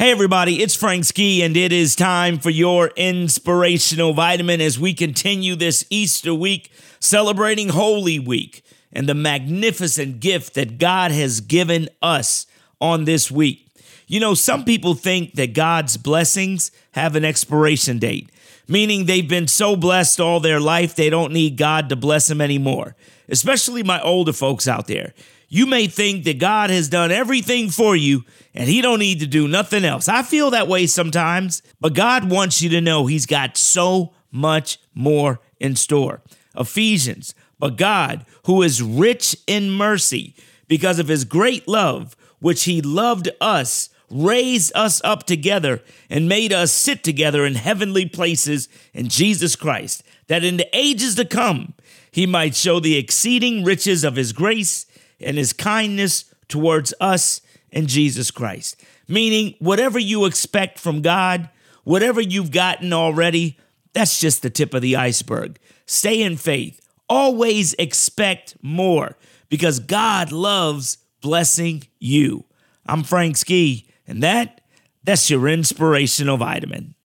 Hey, everybody, it's Frank Ski, and it is time for your inspirational vitamin as we continue this Easter week celebrating Holy Week and the magnificent gift that God has given us on this week. You know, some people think that God's blessings have an expiration date, meaning they've been so blessed all their life they don't need God to bless them anymore, especially my older folks out there. You may think that God has done everything for you and he don't need to do nothing else. I feel that way sometimes, but God wants you to know he's got so much more in store. Ephesians, but God, who is rich in mercy because of his great love, which he loved us, raised us up together and made us sit together in heavenly places in Jesus Christ, that in the ages to come he might show the exceeding riches of his grace and his kindness towards us in Jesus Christ. Meaning, whatever you expect from God, whatever you've gotten already, that's just the tip of the iceberg. Stay in faith. Always expect more because God loves blessing you. I'm Frank Ski, and that that's your inspirational vitamin.